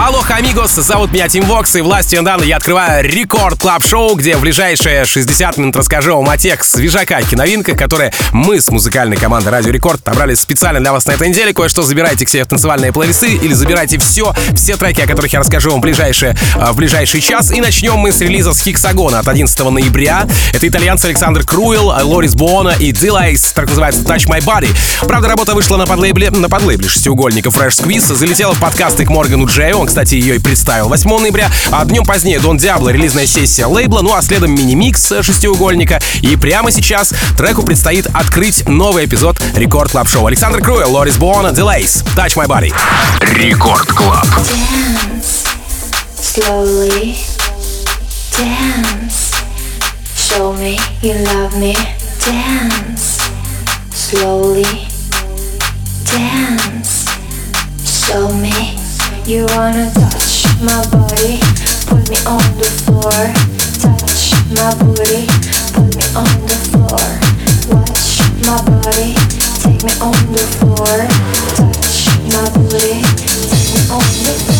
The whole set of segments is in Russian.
Алло, amigos, зовут меня Tim Vox, и властью данной я открываю Record Club Show где в ближайшие 60 минут расскажу вам о тех свежаках и новинках, которые мы с музыкальной командой Радио Рекорд отобрали специально для вас на этой неделе. Кое-что забирайте к себе в танцевальные плейлисты или забирайте все, все треки, о которых я расскажу вам в, ближайшие, в ближайший час. И начнем мы с релиза с Hexagon а от 11 ноября. Это итальянцы Александр Круил, Лорис Буона и Delays, так называется Touch My Body. Правда, работа вышла на подлейбле, на подлейбле шестиугольника Fresh Squeeze, залетела в подкасты к Моргану Джею, кстати, ее и представил 8 ноября, а днем позднее Дон Диабло, релизная сессия лейбла, ну а следом мини-микс шестиугольника. И прямо сейчас треку предстоит открыть новый эпизод Record Club Show. Александр Круэл, Лорис Буона, Delays, Touch My Body. Record Club. Slowly dance. Show me you love me. Dance. Slowly dance. Show me You wanna touch my body, put me on the floor. Touch my booty, put me on the floor. Watch my body, take me on the floor. Touch my booty, take me on the floor.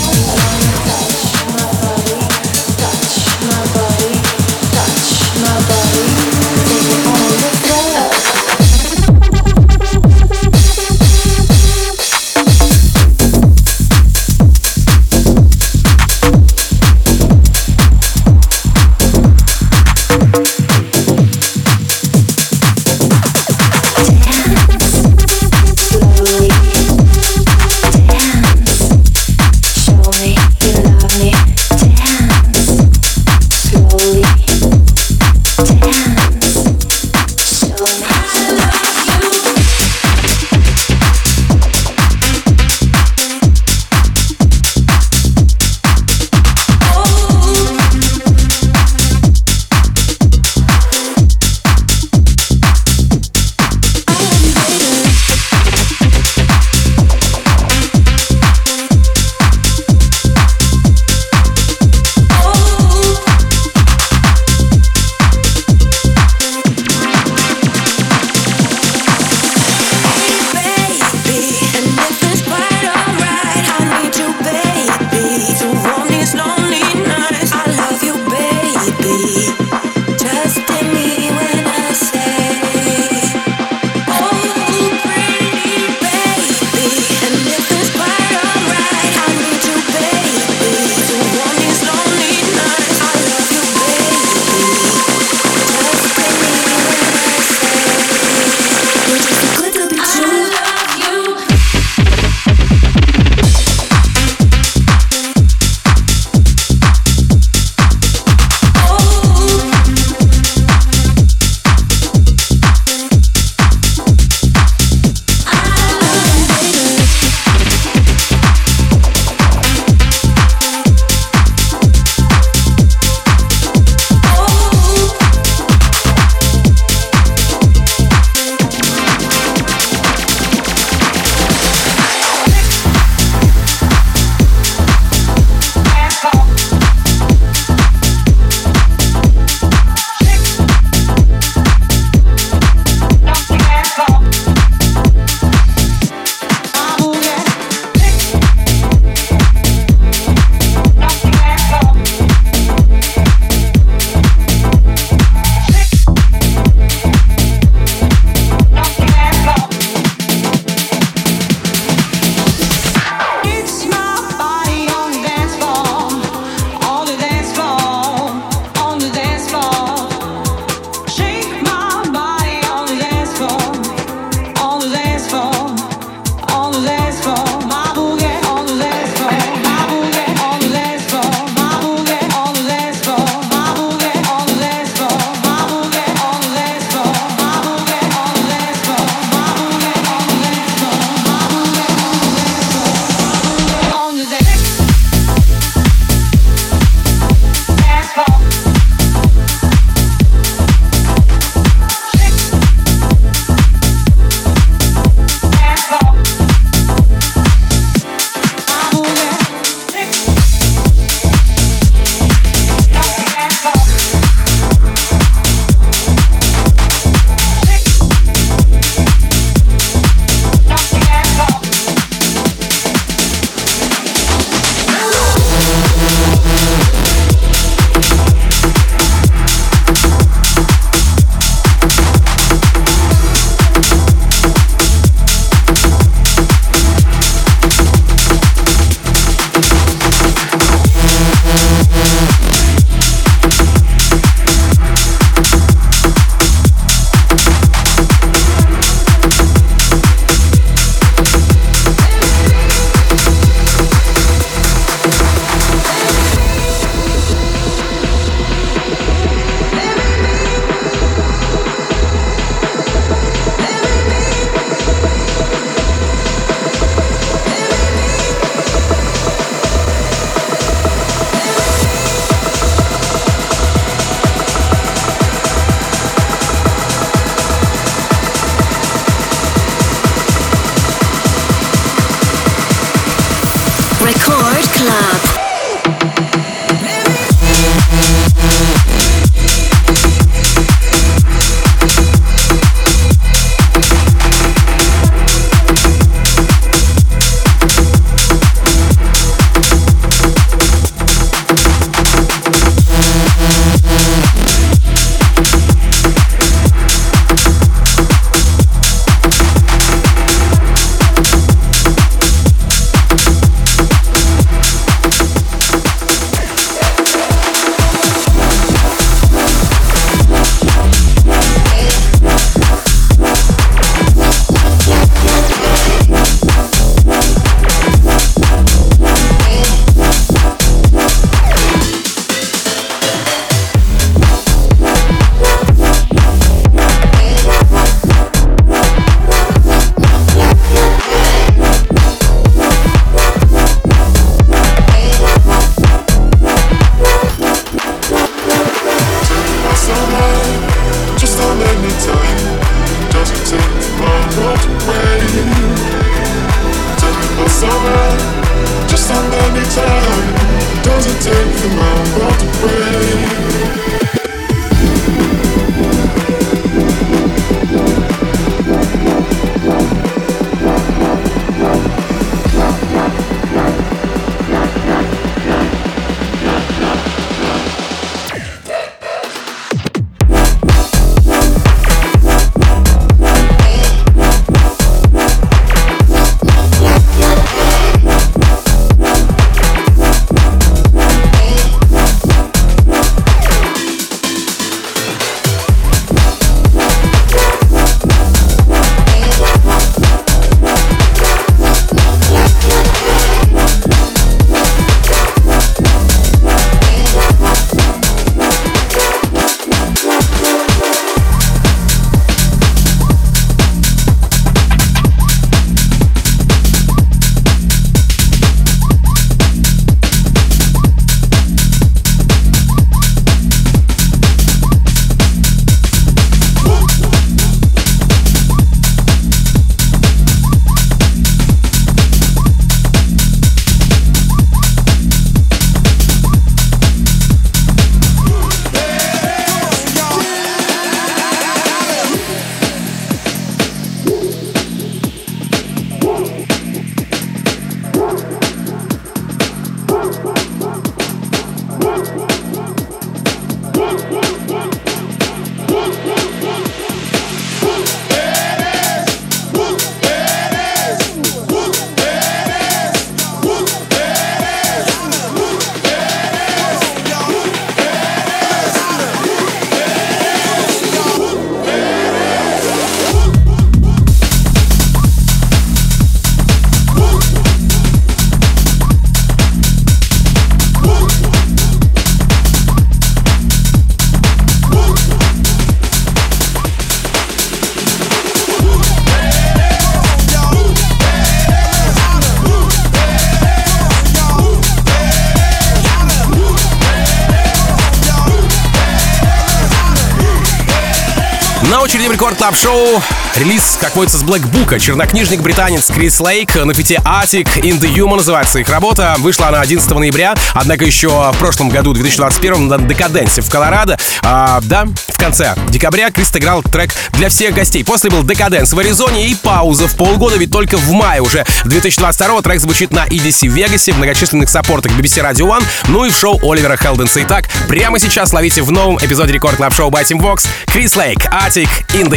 В Record Club Show релиз, как водится, с Black Book а. Чернокнижник-британец Крис Лейк на фите Aatig In the Yuma называется их работа. Вышла она 11 ноября, однако еще в прошлом году, 2021, на Декаденсе в Колорадо. А, да, в конце декабря Крис играл трек для всех гостей. После был Декаденс в Аризоне и пауза в полгода, ведь только в мае уже 2022 трек звучит на EDC в Вегасе, в многочисленных саппортах BBC Radio One, ну и в шоу Оливера Хелденса. Итак, прямо сейчас ловите в новом эпизоде Record Club Show by Tim Vox Крис Лейк, Aatig Human.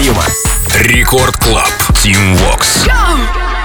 Рекорд Клаб. Vox. Go!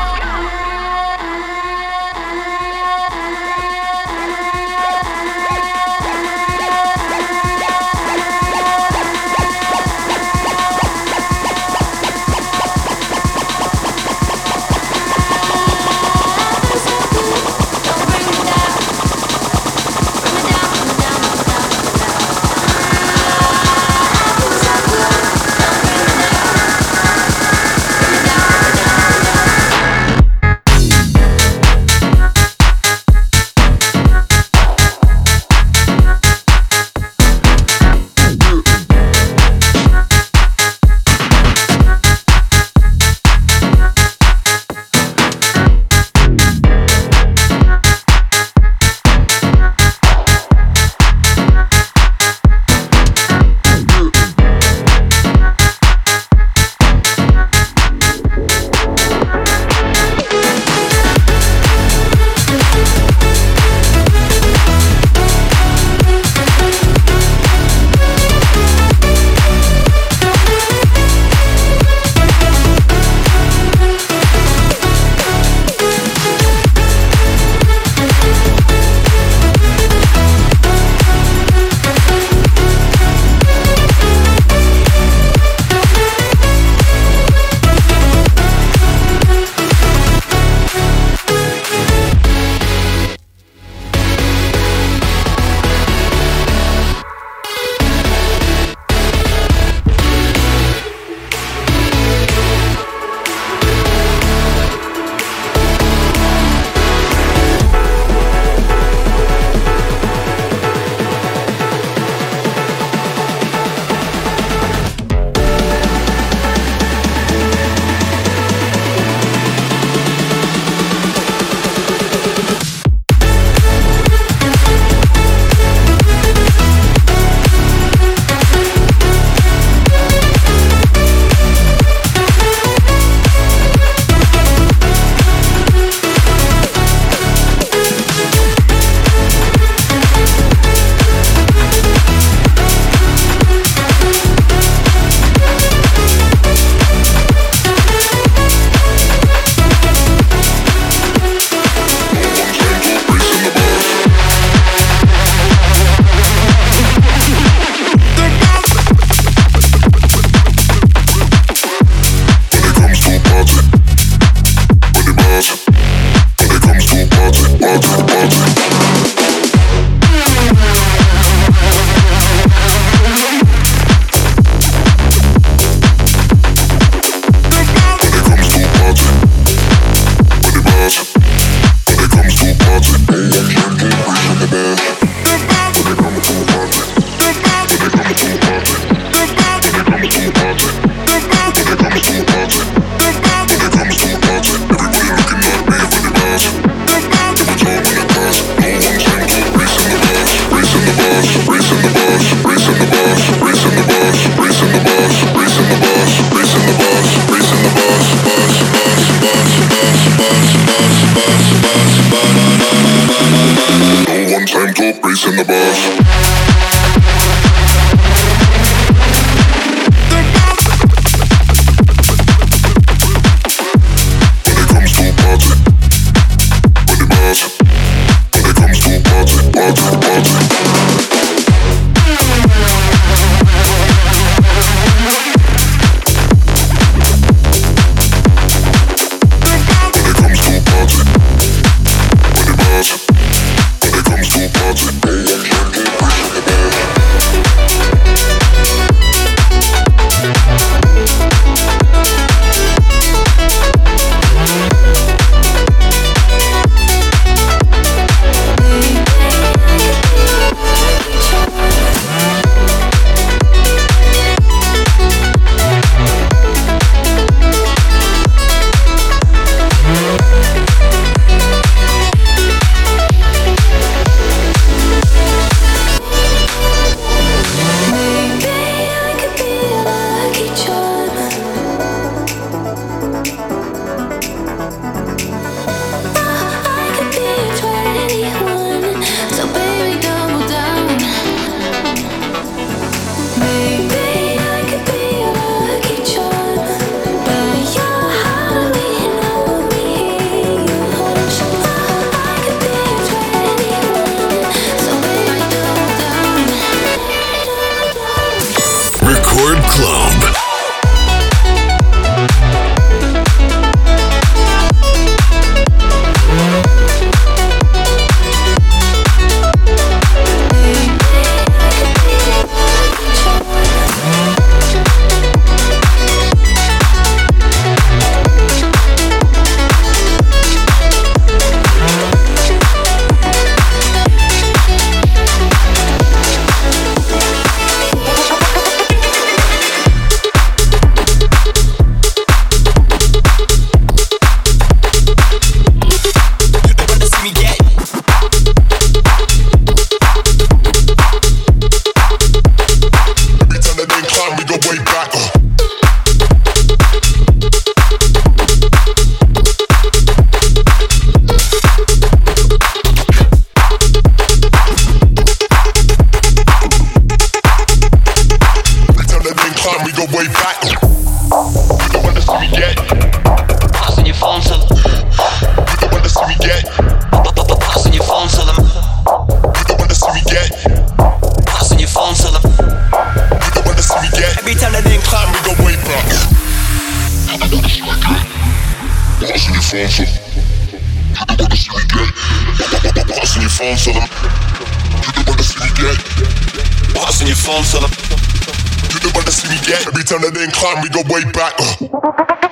turn it in, climb, we go way back. Uh.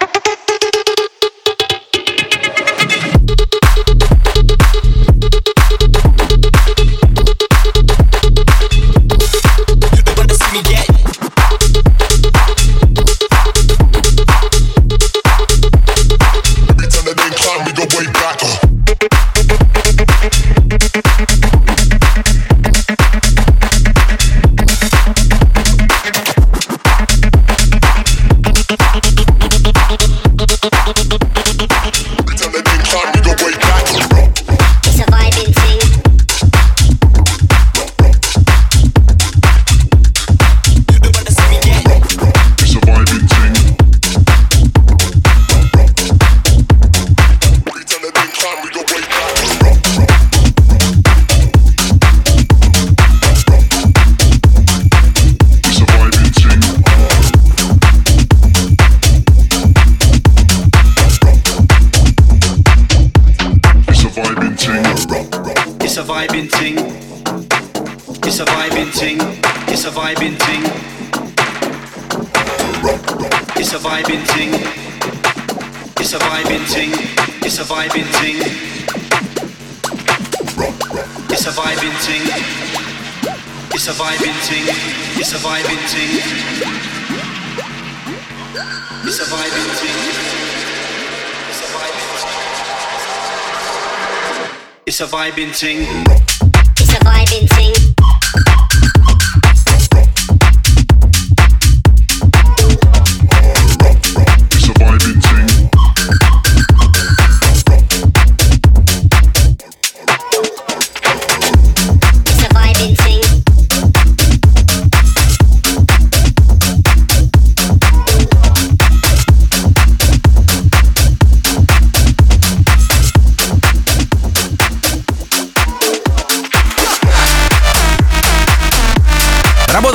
Surviving Ting.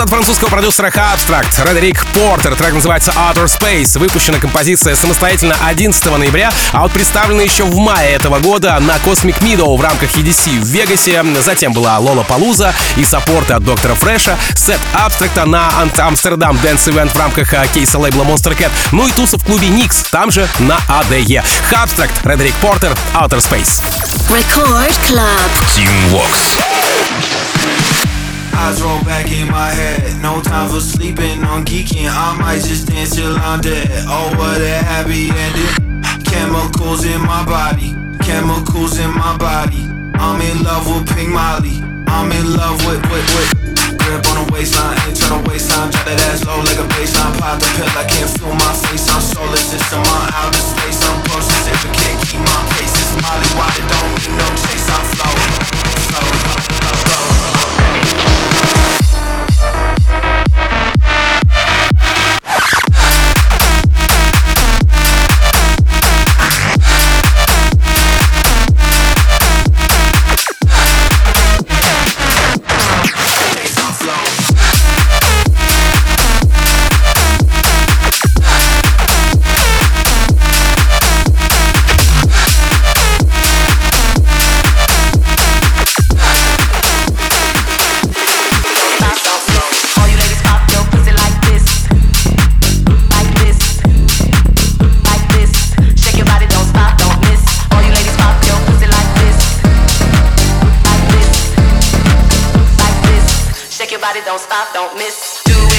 От французского продюсера Abstract, Редерик Портер. Трек называется Outer Space. Выпущена композиция самостоятельно 11 ноября, а вот представлена еще в мае этого года на Cosmic Meadow в рамках EDC в Вегасе. Затем была Лола Палуза и саппорты от Доктора Фреша, сет Абстракта на Амстердам Dance Event в рамках а, кейса лейбла Monster Cat, ну и туса в клубе Никс, там же на ADE. Абстракт, Редерик Портер, Outer Space. Record Club. Team Vox. Eyes roll back in my head. No time for sleeping on geeking. I might just dance till I'm dead. Oh, what a happy ending. Chemicals in my body. Chemicals in my body. I'm in love with Pink Molly. I'm in love with, with, with. Grip on the waistline, internal waistline. Drop that ass low like a baseline. Pop the pill, I can't feel my face. I'm solar system, I'm outer space. I'm process if can't keep my pace. It's Molly, why it don't need no chase. I'm flowing, don't stop, don't miss. Do it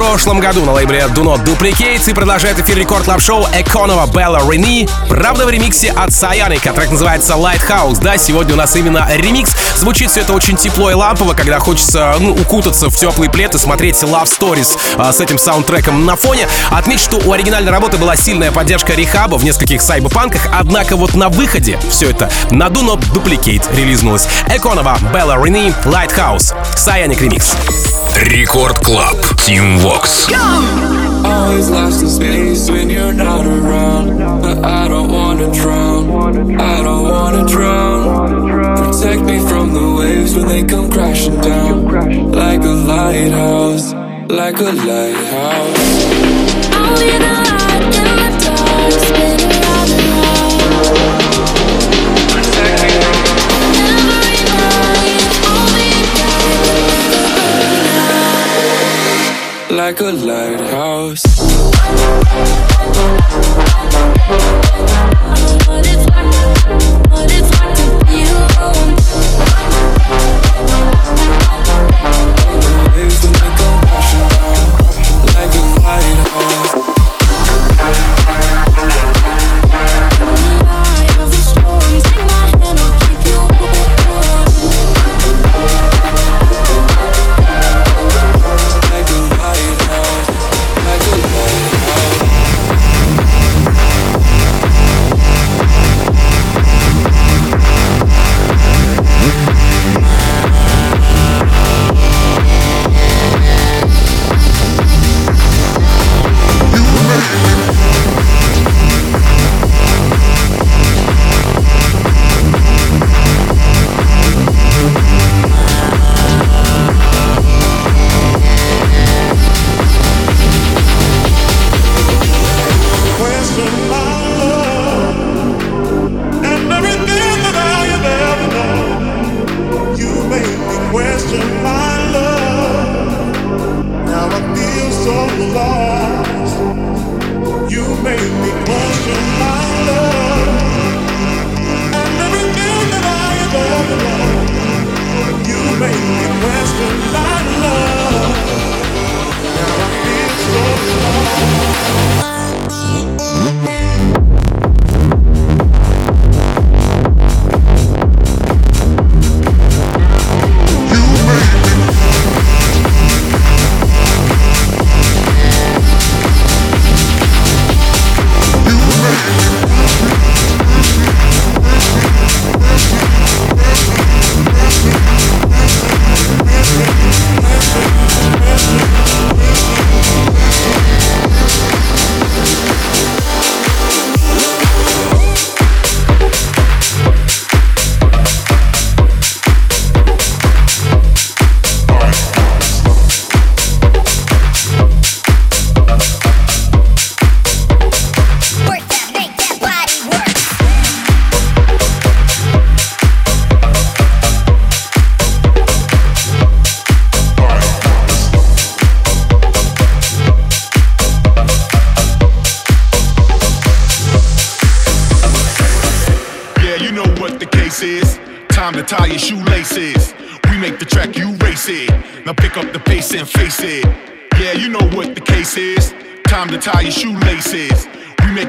Прошлом году на лейбле Do Not Duplicate и продолжает эфир рекорд лав шоу Эконова Белла Рени. Правда, в ремиксе от Саяника. Трек называется Lighthouse. Да, сегодня у нас именно ремикс. Звучит все это очень тепло и лампово, когда хочется ну, укутаться в теплый плед и смотреть Love Stories а, с этим саундтреком на фоне. Отмечу, что у оригинальной работы была сильная поддержка рехаба в нескольких сайбопанках, однако вот на выходе все это на Do Not Duplicate релизнулось. Эконова Белла Рени Lighthouse. Саяник ремикс. Рекорд Клаб. Team Vox. Always lost in space when you're not around. But I don't wanna drown. I don't wanna drown. Protect me from the waves when they come crashing down. Like a lighthouse. Like a lighthouse. I'll be the light in the like a lighthouse. What it's like, what it's like to be alone.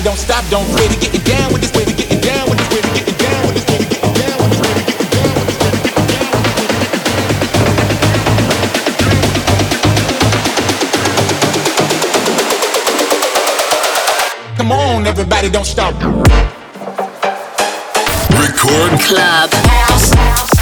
On, don't stop, don't quit. We getting down with this way, we getting down with this way, we getting down with this way, we getting down with this way, we getting down with this way, we getting down with this way. Come on, everybody don't stop. Record Club. Everybody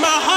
my heart.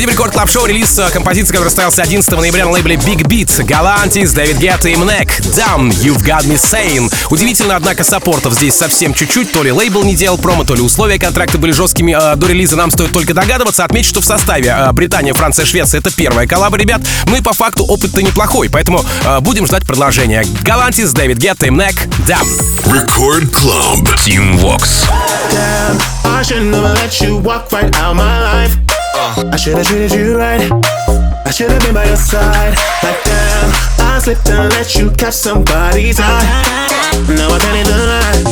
Sequence. На очереди в Record Club Show релиз э, композиции, который состоялся 11 ноября на лейбле Big Beat. Galantis, Дэвид Гетта и MNEK. Damn, You've Got Me Saying. Удивительно, однако, саппортов здесь совсем чуть-чуть. То ли лейбл не делал промо, то ли условия контракта были жесткими. Э, До релиза нам стоит только догадываться. Отмечу, что в составе э, Британия, Франция, Швеция это первая коллаба, ребят. Ну и по факту опыт-то неплохой, поэтому э, будем ждать продолжения. Galantis, Дэвид Гетта и MNEK. Damn. Record Club. Tim Vox. Damn, I should never let you walk right out my life. Uh, I should have treated you right. I should have been by your side. Like damn, I slipped and let you catch somebody's eye. Now I can't even lie.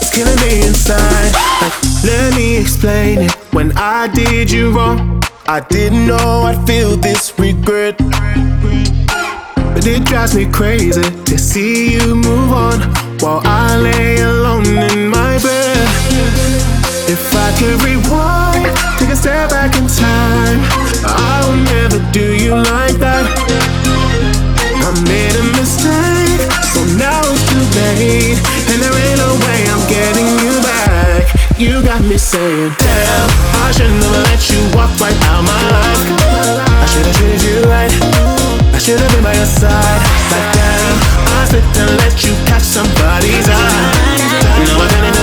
It's killing me inside. Like, let me explain it. When I did you wrong, I didn't know I'd feel this regret. But it drives me crazy to see you move on while I lay alone in my bed. If I could rewind, take a step back in time, I would never do you like that. I made a mistake, so now it's too late, and there ain't no way I'm getting you back. You got me saying, damn, I should never let you walk right out my life. I should have treated you right. I should have been by your side. Like damn, I slipped and let you catch somebody's eye. Now I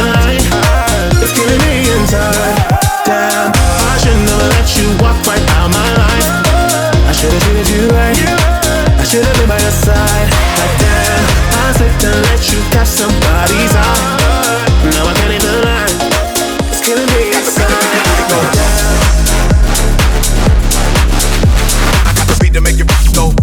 you walk right out my life. I should have treated you right. I should have been by your side. Like damn, I slipped and let you catch somebody's eye. Now I can't even lie. It's killing me inside. Damn. I got the beat to make go, go, go,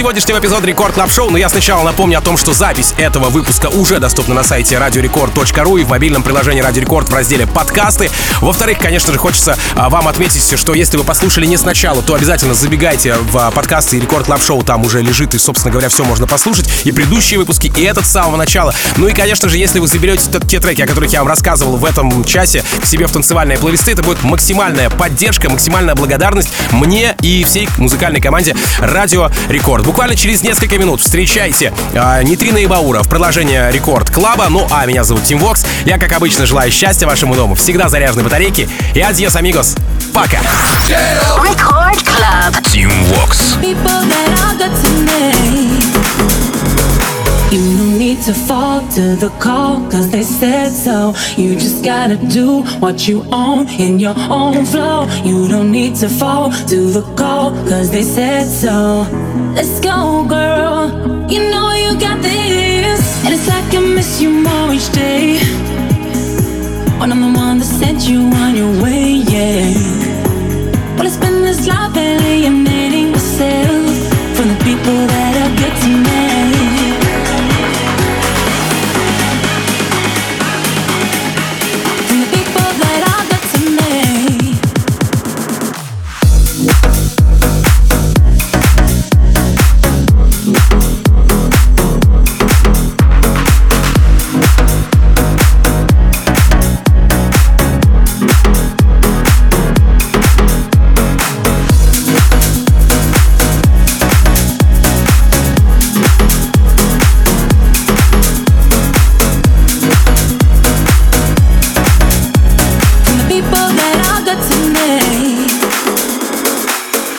сегодняшнего эпизода Record Club Show, но я сначала напомню о том, что запись этого выпуска уже доступна на сайте radiorecord.ru и в мобильном приложении Радио Рекорд в разделе «Подкасты». Во-вторых, конечно же, хочется а, вам отметить, что если вы послушали не сначала, то обязательно забегайте в а, подкасты Record Club Show, там уже лежит, и, собственно говоря, все можно послушать, и предыдущие выпуски, и этот с самого начала. Ну и, конечно же, если вы заберете те треки, о которых я вам рассказывал в этом часе, к себе в танцевальные плейлисты, это будет максимальная поддержка, максимальная благодарность мне и всей музыкальной команде Радио Рекорд. Буквально через несколько минут встречайте э, Нитрина и Баура в продолжение Record Club а. Ну а меня зовут Tim Vox. Я, как обычно, желаю счастья вашему дому, всегда заряженной батарейки. И адьос, амигос. Пока. You no need to fall to the call, cause they said so. You just gotta do what you own in your own flow. You don't need to fall to the call, cause they said so. Let's go, girl. You know you got this. And it's like I miss you more each day. When I'm the one that sent you on your way, yeah. Well, it's been this life alienating myself from the people that.